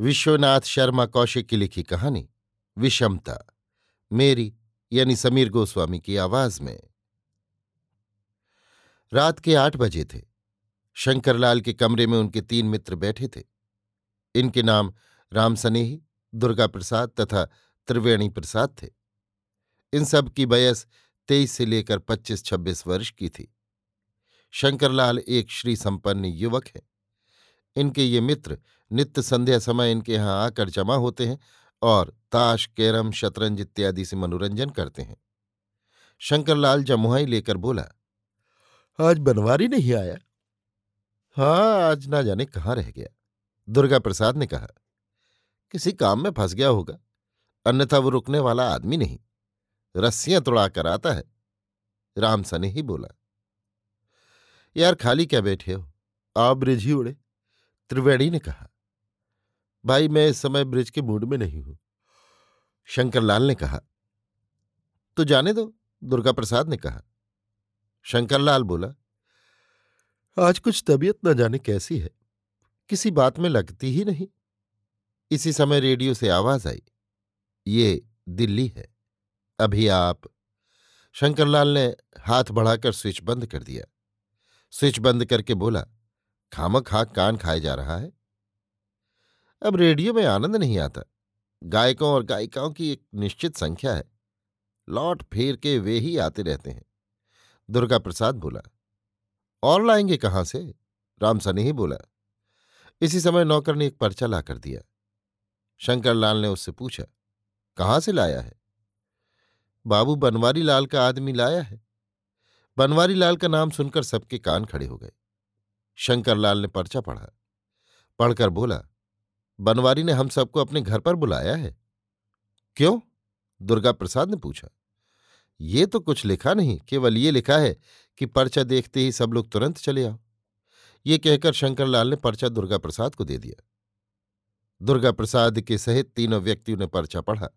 विश्वनाथ शर्मा कौशिक की लिखी कहानी, विषमता, मेरी, यानी समीर गोस्वामी की आवाज़ में। रात के आठ बजे थे। शंकरलाल के कमरे में उनके तीन मित्र बैठे थे। इनके नाम राम सनेही, दुर्गा प्रसाद तथा त्रिवेणी प्रसाद थे। इन सब की बयस तेईस से लेकर पच्चीस छब्बीस वर्ष की थी। शंकरलाल एक श्री संपन्न युवक है। इनके ये मित्र नित्य संध्या समय इनके यहाँ आकर जमा होते हैं और ताश, कैरम, शतरंज इत्यादि से मनोरंजन करते हैं। शंकरलाल जमुहाई लेकर बोला, आज बनवारी नहीं आया? हाँ आज ना जाने कहाँ रह गया। दुर्गा प्रसाद ने कहा, किसी काम में फंस गया होगा, अन्यथा वो रुकने वाला आदमी नहीं। रस्सियाँ तोड़ाकर आता है। राम सने ही बोला, यार खाली क्या बैठे हो? आप ब्रिज ही उड़े। त्रिवेणी ने कहा, भाई, मैं इस समय ब्रिज के मूड में नहीं हूँ। शंकरलाल ने कहा तो जाने दो दुर्गा प्रसाद ने कहा। शंकरलाल बोला, आज कुछ तबीयत न जाने कैसी है, किसी बात में लगती ही नहीं। इसी समय रेडियो से आवाज़ आई, ये दिल्ली है, अभी आप शंकरलाल ने हाथ बढ़ाकर स्विच बंद कर दिया। स्विच बंद करके बोला खामक खाक कान खाए जा रहा है। अब रेडियो में आनंद नहीं आता। गायकों और गायिकाओं की एक निश्चित संख्या है। लौट फेर के वे ही आते रहते हैं। दुर्गा प्रसाद बोला, और लाएँगे कहाँ से? राम सने ही बोला, इसी समय नौकर ने एक पर्चा ला कर दिया। शंकरलाल ने उससे पूछा, कहाँ से लाया है? बाबू बनवारी लाल का आदमी लाया है। बनवारी लाल का नाम सुनकर सबके कान खड़े हो गए। शंकरलाल ने पर्चा पढ़ा। पढ़कर बोला, बनवारी ने हम सबको अपने घर पर बुलाया है। क्यों? दुर्गा प्रसाद ने पूछा। ये तो कुछ लिखा नहीं, केवल ये लिखा है कि पर्चा देखते ही सब लोग तुरंत चले आओ। ये कहकर शंकरलाल ने पर्चा दुर्गा प्रसाद को दे दिया। दुर्गा प्रसाद के सहित तीनों व्यक्तियों ने पर्चा पढ़ा।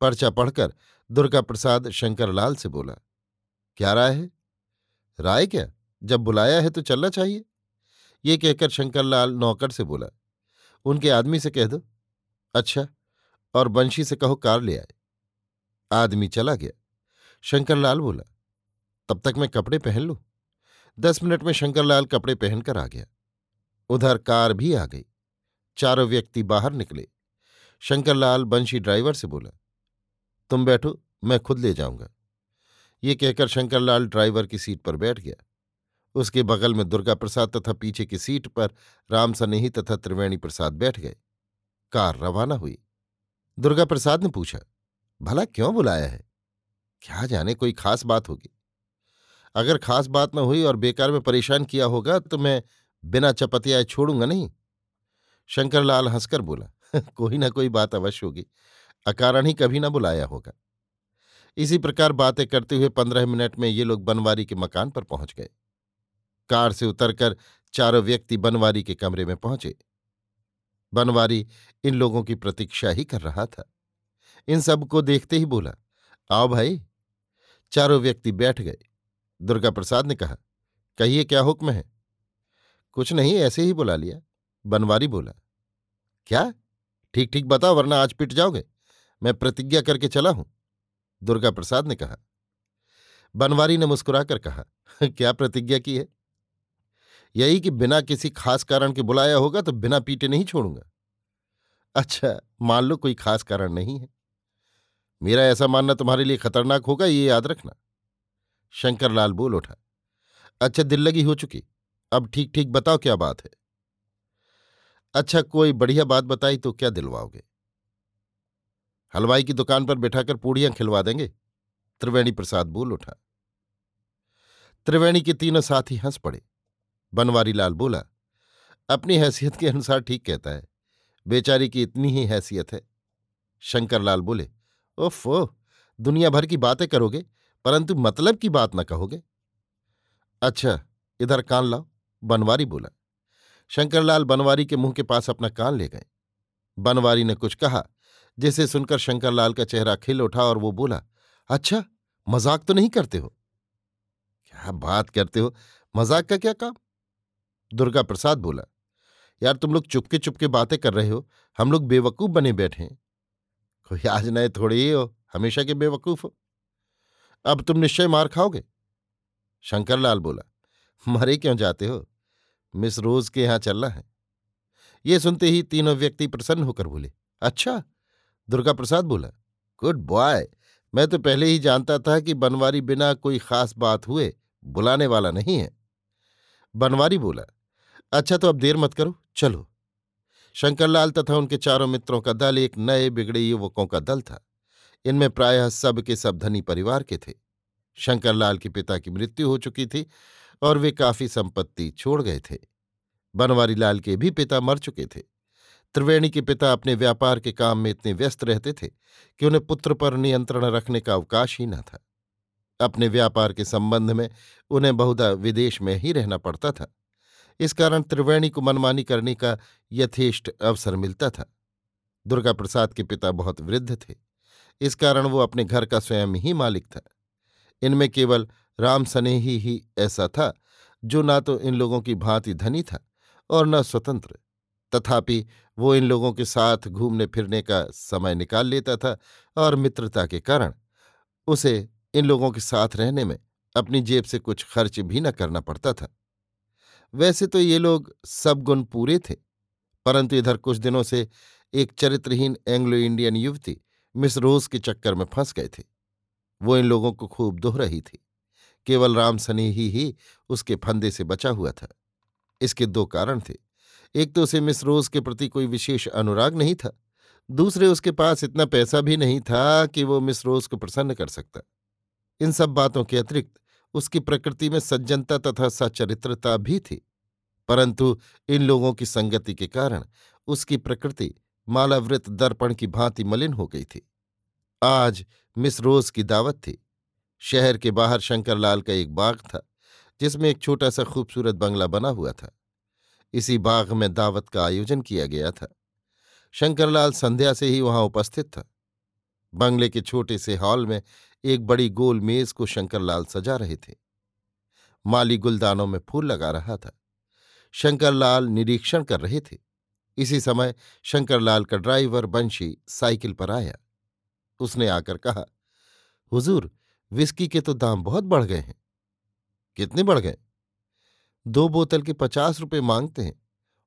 पर्चा पढ़कर दुर्गा प्रसाद शंकरलाल से बोला, क्या राय है? राय क्या? जब बुलाया है तो चलना चाहिए। ये कहकर शंकरलाल नौकर से बोला, उनके आदमी से कह दो। अच्छा और बंशी से कहो कार ले आए। आदमी चला गया। शंकरलाल बोला, तब तक मैं कपड़े पहन लूँ? दस मिनट में शंकरलाल कपड़े पहनकर आ गया। उधर कार भी आ गई। चारों व्यक्ति बाहर निकले। शंकरलाल बंशी ड्राइवर से बोला, तुम बैठो, मैं खुद ले जाऊँगा। ये कहकर शंकरलाल ड्राइवर की सीट पर बैठ गया। उसके बगल में दुर्गा प्रसाद तथा पीछे की सीट पर राम सनेही तथा त्रिवेणी प्रसाद बैठ गए। कार रवाना हुई। दुर्गा प्रसाद ने पूछा, भला क्यों बुलाया है? क्या जाने कोई खास बात होगी? अगर खास बात न हुई और बेकार में परेशान किया होगा तो मैं बिना चपतियाए छोड़ूँगा नहीं। शंकरलाल हंसकर बोला, कोई ना कोई बात अवश्य होगी। अकारण ही कभी ना बुलाया होगा। इसी प्रकार बातें करते हुए पंद्रह मिनट में ये लोग बनवारी के मकान पर पहुँच गए। कार से उतरकर चारों व्यक्ति बनवारी के कमरे में पहुँचे। बनवारी इन लोगों की प्रतीक्षा ही कर रहा था। इन सबको देखते ही बोला, आओ भाई। चारों व्यक्ति बैठ गए। दुर्गा प्रसाद ने कहा, कहिए क्या हुक्म है? कुछ नहीं, ऐसे ही बुला लिया। बनवारी बोला, क्या? ठीक ठीक बताओ, वरना आज पिट जाओगे। मैं प्रतिज्ञा करके चला हूँ। दुर्गा प्रसाद ने कहा। बनवारी ने मुस्कुराकर कहा, क्या प्रतिज्ञा की है? यही कि बिना किसी खास कारण के बुलाया होगा तो बिना पीटे नहीं छोड़ूँगा। अच्छा मान लो कोई खास कारण नहीं है। मेरा ऐसा मानना तुम्हारे लिए खतरनाक होगा, ये याद रखना। शंकरलाल बोल उठा। अच्छा दिल लगी हो चुकी। अब ठीक ठीक बताओ क्या बात है? अच्छा कोई बढ़िया बात बताई तो क्या दिलवाओगे? हलवाई की दुकान पर बैठाकर पूड़ियाँ खिलवा देंगे? त्रिवेणी प्रसाद बोल उठा। त्रिवेणी के तीनों साथी हंस पड़े। बनवारी लाल बोला, अपनी हैसियत के अनुसार ठीक कहता है। बेचारी की इतनी ही हैसियत है। शंकरलाल बोले, ओफ दुनिया भर की बातें करोगे, परंतु मतलब की बात न कहोगे? अच्छा इधर कान लाओ, बनवारी बोला। शंकरलाल बनवारी के मुँह के पास अपना कान ले गए। बनवारी ने कुछ कहा, जिसे सुनकर शंकरलाल का चेहरा खिल उठा और वो बोला अच्छा मज़ाक तो नहीं करते हो? क्या बात करते हो? मज़ाक का क्या काम? दुर्गा प्रसाद बोला, यार, तुम लोग चुपके चुपके बातें कर रहे हो, हम लोग बेवकूफ़ बने बैठे हैं। कोई आज नए थोड़े ही हो, हमेशा के बेवकूफ़ हो। अब तुम निश्चय मार खाओगे? शंकरलाल बोला, मरे क्यों जाते हो? मिस रोज के यहाँ चलना है। ये सुनते ही तीनों व्यक्ति प्रसन्न होकर बोले अच्छा? दुर्गा प्रसाद बोला, गुड बॉय, मैं तो पहले ही जानता था कि बनवारी बिना कोई खास बात हुए बुलाने वाला नहीं है। बनवारी बोला अच्छा तो अब देर मत करो। चलो। शंकरलाल तथा उनके चारों मित्रों का दल एक नए बिगड़े युवकों का दल था। इनमें प्रायः सब के सब धनी परिवार के थे। शंकरलाल के पिता की मृत्यु हो चुकी थी और वे काफ़ी संपत्ति छोड़ गए थे। बनवारी लाल के भी पिता मर चुके थे। त्रिवेणी के पिता अपने व्यापार के काम में इतने व्यस्त रहते थे कि उन्हें पुत्र पर नियंत्रण रखने का अवकाश ही न था। अपने व्यापार के संबंध में उन्हें बहुधा विदेश में ही रहना पड़ता था। इस कारण त्रिवेणी को मनमानी करने का यथेष्ट अवसर मिलता था। दुर्गा प्रसाद के पिता बहुत वृद्ध थे। इस कारण वो अपने घर का स्वयं ही मालिक था। इनमें केवल राम स्नेही ही ऐसा था, जो ना तो इन लोगों की भांति धनी था और न स्वतंत्र। तथापि वो इन लोगों के साथ घूमने फिरने का समय निकाल लेता था और मित्रता के कारण उसे इन लोगों के साथ रहने में अपनी जेब से कुछ खर्च भी न करना पड़ता था। वैसे तो ये लोग सब गुण पूरे थे, परंतु इधर कुछ दिनों से एक चरित्रहीन एंग्लो इंडियन युवती मिस रोज के चक्कर में फंस गए थे। वो इन लोगों को खूब दोह रही थी। केवल राम सनेही ही उसके फंदे से बचा हुआ था। इसके दो कारण थे। एक तो उसे मिस रोज के प्रति कोई विशेष अनुराग नहीं था। दूसरे, उसके पास इतना पैसा भी नहीं था कि वो मिस रोज को प्रसन्न कर सकता। इन सब बातों के अतिरिक्त उसकी प्रकृति में सज्जनता तथा सचरित्रता भी थी। परंतु इन लोगों की संगति के कारण उसकी प्रकृति मालावृत दर्पण की भांति मलिन हो गई थी। आज मिस रोज की दावत थी। शहर के बाहर शंकरलाल का एक बाग था, जिसमें एक छोटा सा खूबसूरत बंगला बना हुआ था। इसी बाग में दावत का आयोजन किया गया था। शंकरलाल संध्या से ही वहाँ उपस्थित था। बंगले के छोटे से हॉल में एक बड़ी गोल मेज को शंकरलाल सजा रहे थे। माली गुलदानों में फूल लगा रहा था। शंकरलाल निरीक्षण कर रहे थे। इसी समय शंकरलाल का ड्राइवर बंशी साइकिल पर आया। उसने आकर कहा, हुजूर, विस्की के तो दाम बहुत बढ़ गए हैं। कितने बढ़ गए? दो बोतल के पचास रुपए मांगते हैं।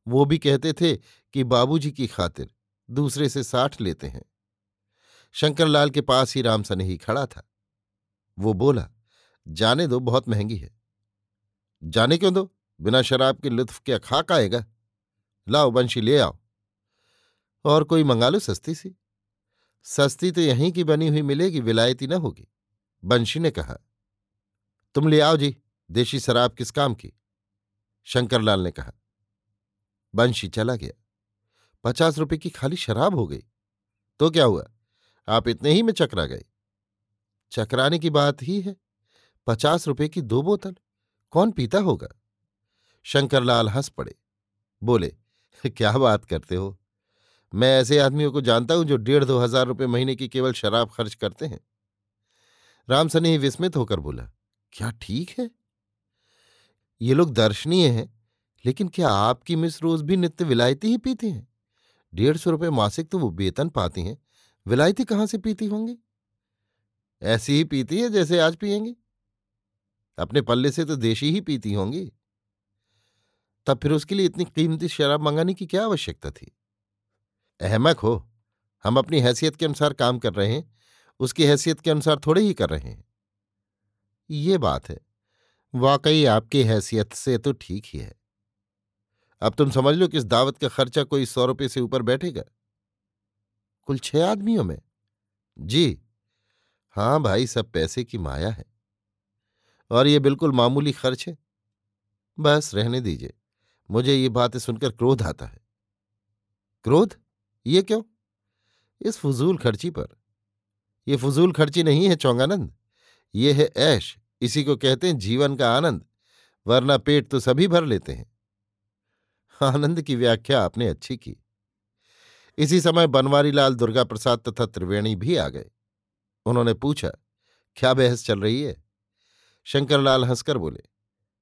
वो भी कहते थे कि बाबूजी की खातिर दूसरे से साठ लेते हैं। शंकरलाल के पास ही राम सनेही खड़ा था। वो बोला, जाने दो, बहुत महँगी है। जाने क्यों दो? बिना शराब के लुत्फ क्या खाक आएगा? लाओ, बंशी, ले आओ। और कोई मंगा लो सस्ती सी। सस्ती तो यहीं की बनी हुई मिलेगी, विलायती न होगी। बंशी ने कहा, तुम ले आओ जी, देशी शराब किस काम की? शंकरलाल ने कहा, बंशी चला गया। पचास रुपए की खाली शराब हो गई। तो क्या हुआ? आप इतने ही में चकरा गए चकराने की बात ही है। पचास रुपए की दो बोतल, कौन पीता होगा? शंकरलाल हंस पड़े। बोले, क्या बात करते हो? मैं ऐसे आदमियों को जानता हूँ जो डेढ़ दो हज़ार रुपये महीने की केवल शराब खर्च करते हैं। रामसनी विस्मित होकर बोला, क्या ठीक है? ये लोग दर्शनीय हैं, लेकिन क्या आपकी मिस रोज भी नित्य विलायती ही पीती हैं? डेढ़ सौ रुपये मासिक तो वो वेतन पाती हैं। विलायती कहाँ से पीती होंगी? ऐसी ही पीती है जैसे आज पियेंगी। अपने पल्ले से तो देशी ही पीती होंगी। तब फिर उसके लिए इतनी कीमती शराब मंगाने की क्या आवश्यकता थी? अहमक हो, हम अपनी हैसियत के अनुसार काम कर रहे हैं, उसकी हैसियत के अनुसार थोड़े ही कर रहे हैं। ये बात है, वाकई आपकी हैसियत से तो ठीक ही है। अब तुम समझ लो कि इस दावत का खर्चा कोई सौ रुपये से ऊपर बैठेगा। कुल छह आदमियों में। जी। हाँ भाई, सब पैसे की माया है। और ये बिल्कुल मामूली खर्च है। बस रहने दीजिए। मुझे ये बातें सुनकर क्रोध आता है। क्रोध? ये क्यों? इस फजूल खर्ची पर। यह फजूल खर्ची नहीं है, चौंगानंद। ये है ऐश। इसी को कहते हैं जीवन का आनंद। वरना पेट तो सभी भर लेते हैं। आनंद की व्याख्या आपने अच्छी की। इसी समय बनवारी लाल दुर्गा प्रसाद तथा त्रिवेणी भी आ गए। उन्होंने पूछा, क्या बहस चल रही है? शंकरलाल हंसकर बोले,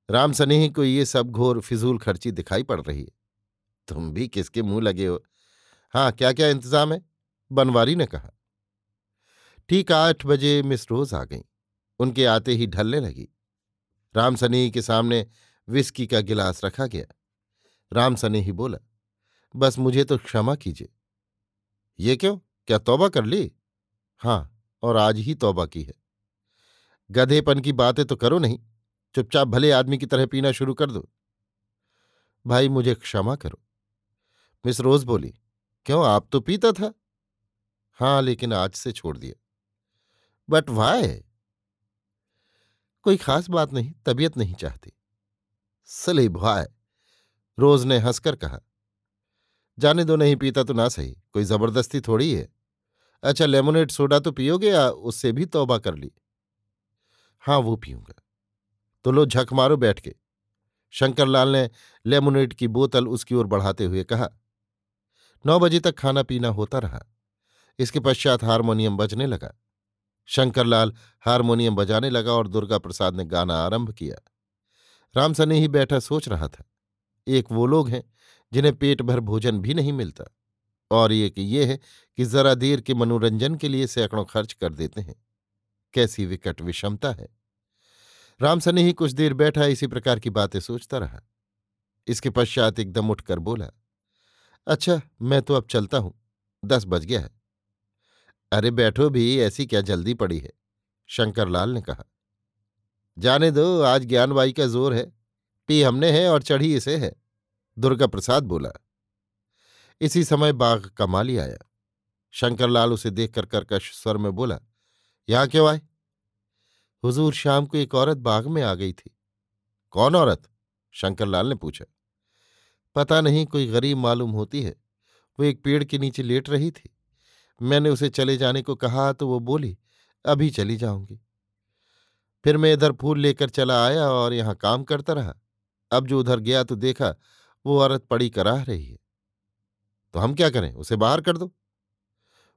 राम सनेही को ये सब घोर, फिजूल खर्ची दिखाई पड़ रही है। तुम भी किसके मुँह लगे हो? हाँ क्या क्या इंतज़ाम है? बनवारी ने कहा। ठीक आठ बजे मिस रोज आ गई। उनके आते ही ढलने लगी। राम सनेही के सामने विस्की का गिलास रखा गया। राम सनेही बोला, बस मुझे तो क्षमा कीजिए। ये क्यों? क्या तौबा कर ली? हाँ और आज ही तौबा की है। गधेपन की बातें तो करो नहीं। चुपचाप भले आदमी की तरह पीना शुरू कर दो। भाई, मुझे क्षमा करो। मिस रोज बोली, क्यों, आप तो पीता था? हाँ लेकिन आज से छोड़ दिया। बट वाय कोई खास बात नहीं, तबीयत नहीं चाहती। सली भाई रोज ने हंसकर कहा। जाने दो, नहीं पीता तो ना सही। कोई ज़बरदस्ती थोड़ी है। अच्छा लेमोनेट सोडा तो पियोगे या उससे भी तौबा कर ली? हाँ वो पीऊँगा। तो लो, झक मारो बैठ के। शंकरलाल ने लेमोनेट की बोतल उसकी ओर बढ़ाते हुए कहा, नौ बजे तक खाना पीना होता रहा। इसके पश्चात हारमोनियम बजने लगा। शंकरलाल हारमोनियम बजाने लगा और दुर्गा प्रसाद ने गाना आरंभ किया। राम सने ही बैठा सोच रहा था। एक वो लोग हैं जिन्हें पेट भर भोजन भी नहीं मिलता। और एक ये है कि जरा देर के मनोरंजन के लिए सैकड़ों खर्च कर देते हैं। कैसी विकट विषमता है। राम सने ही कुछ देर बैठा, इसी प्रकार की बातें सोचता रहा। इसके पश्चात एकदम उठकर बोला अच्छा मैं तो अब चलता हूँ। दस बज गया है। अरे, बैठो भी, ऐसी क्या जल्दी पड़ी है? शंकरलाल ने कहा, जाने दो, आज ज्ञानबाई का ज़ोर है। पी हमने है और चढ़ी इसे है। दुर्गा प्रसाद बोला, इसी समय बाघ का माली आया। शंकरलाल उसे देखकर कर्कश स्वर में बोला, यहाँ क्यों आए? हुजूर शाम को एक औरत बाग में आ गई थी। कौन औरत? शंकरलाल ने पूछा। पता नहीं, कोई गरीब मालूम होती है। वो एक पेड़ के नीचे लेट रही थी। मैंने उसे चले जाने को कहा तो वो बोली, अभी चली जाऊँगी। फिर मैं इधर फूल लेकर चला आया और यहाँ काम करता रहा। अब जो उधर गया तो देखा वो औरत पड़ी कराह रही है। तो हम क्या करें? उसे बाहर कर दो।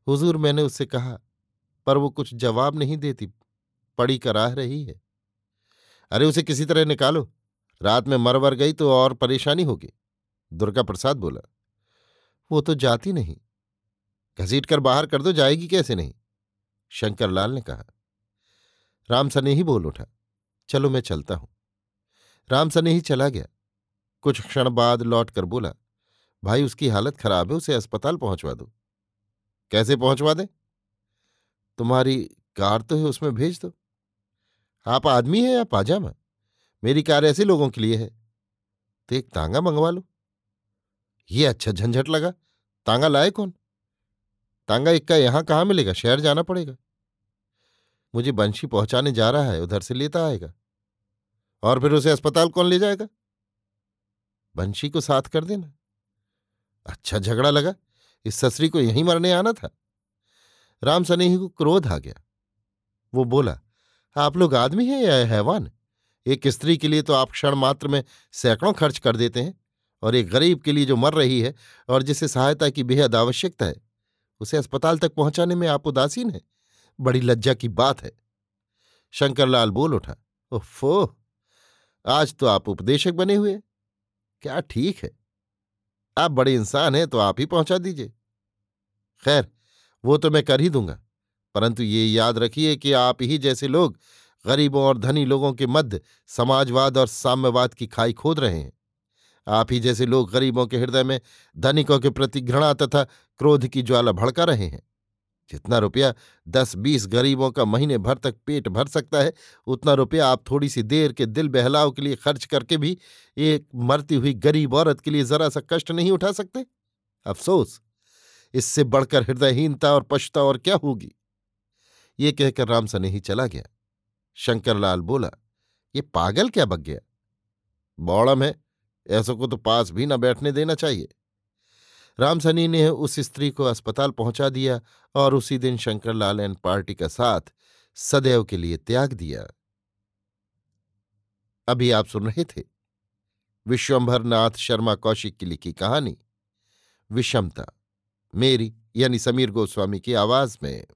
हुजूर मैंने उससे कहा, पर वो कुछ जवाब नहीं देती, पड़ी कराह रही है। अरे, उसे किसी तरह निकालो। रात में मरवर गई तो और परेशानी होगी। दुर्गा प्रसाद बोला, वो तो जाती नहीं। घसीट कर बाहर कर दो, जाएगी कैसे नहीं? शंकरलाल ने कहा, राम सने ही बोल उठा, चलो मैं चलता हूँ। राम सने ही चला गया। कुछ क्षण बाद लौट कर बोला, भाई, उसकी हालत खराब है, उसे अस्पताल पहुंचवा दो। कैसे पहुंचवा दे? तुम्हारी कार तो है, उसमें भेज दो। आप आदमी है या पाजामा? मेरी कार ऐसे लोगों के लिए है। तो एक तांगा मंगवा लो। ये अच्छा झंझट लगा। तांगा लाए कौन? तांगा इक्का यहाँ कहाँ मिलेगा? शहर जाना पड़ेगा। मुझे बंशी पहुँचाने जा रहा है, उधर से लेता आएगा। और फिर उसे अस्पताल कौन ले जाएगा? बंशी को साथ कर देना। अच्छा झगड़ा लगा। इस ससरी को यहीं मरने आना था। राम सनेही को क्रोध आ गया। वो बोला, आप लोग आदमी हैं या हैवान? एक स्त्री के लिए तो आप क्षण मात्र में सैकड़ों खर्च कर देते हैं, और एक गरीब के लिए जो मर रही है और जिसे सहायता की बेहद आवश्यकता है, उसे अस्पताल तक पहुँचाने में आप उदासीन हैं। बड़ी लज्जा की बात है। शंकरलाल बोल उठा, ओफो! आज तो आप उपदेशक बने हुए क्या ठीक है? आप बड़े इंसान हैं तो आप ही पहुँचा दीजिए। खैर, वो तो मैं कर ही दूँगा, परंतु ये याद रखिए कि आप ही जैसे लोग गरीबों और धनी लोगों के मध्य समाजवाद और साम्यवाद की खाई खोद रहे हैं। आप ही जैसे लोग गरीबों के हृदय में धनिकों के प्रति घृणा तथा क्रोध की ज्वाला भड़का रहे हैं। जितना रुपया दस बीस गरीबों का महीने भर तक पेट भर सकता है, उतना रुपया आप थोड़ी सी देर के दिल बहलाव के लिए खर्च करके भी एक मरती हुई गरीब औरत के लिए जरा सा कष्ट नहीं उठा सकते? अफसोस! इससे बढ़कर हृदयहीनता और पछता और क्या होगी? ये कहकर राम ही चला गया। शंकरलाल बोला, ये पागल क्या बग गया? बौड़म है, ऐसों को तो पास भी न बैठने देना चाहिए। रामसनी ने उस स्त्री को अस्पताल पहुँचा दिया और उसी दिन शंकरलाल एंड पार्टी का साथ सदैव के लिए त्याग दिया। अभी आप सुन रहे थे विश्वंभर नाथ शर्मा कौशिक की लिखी कहानी, विषमता, मेरी यानी समीर गोस्वामी की आवाज़ में।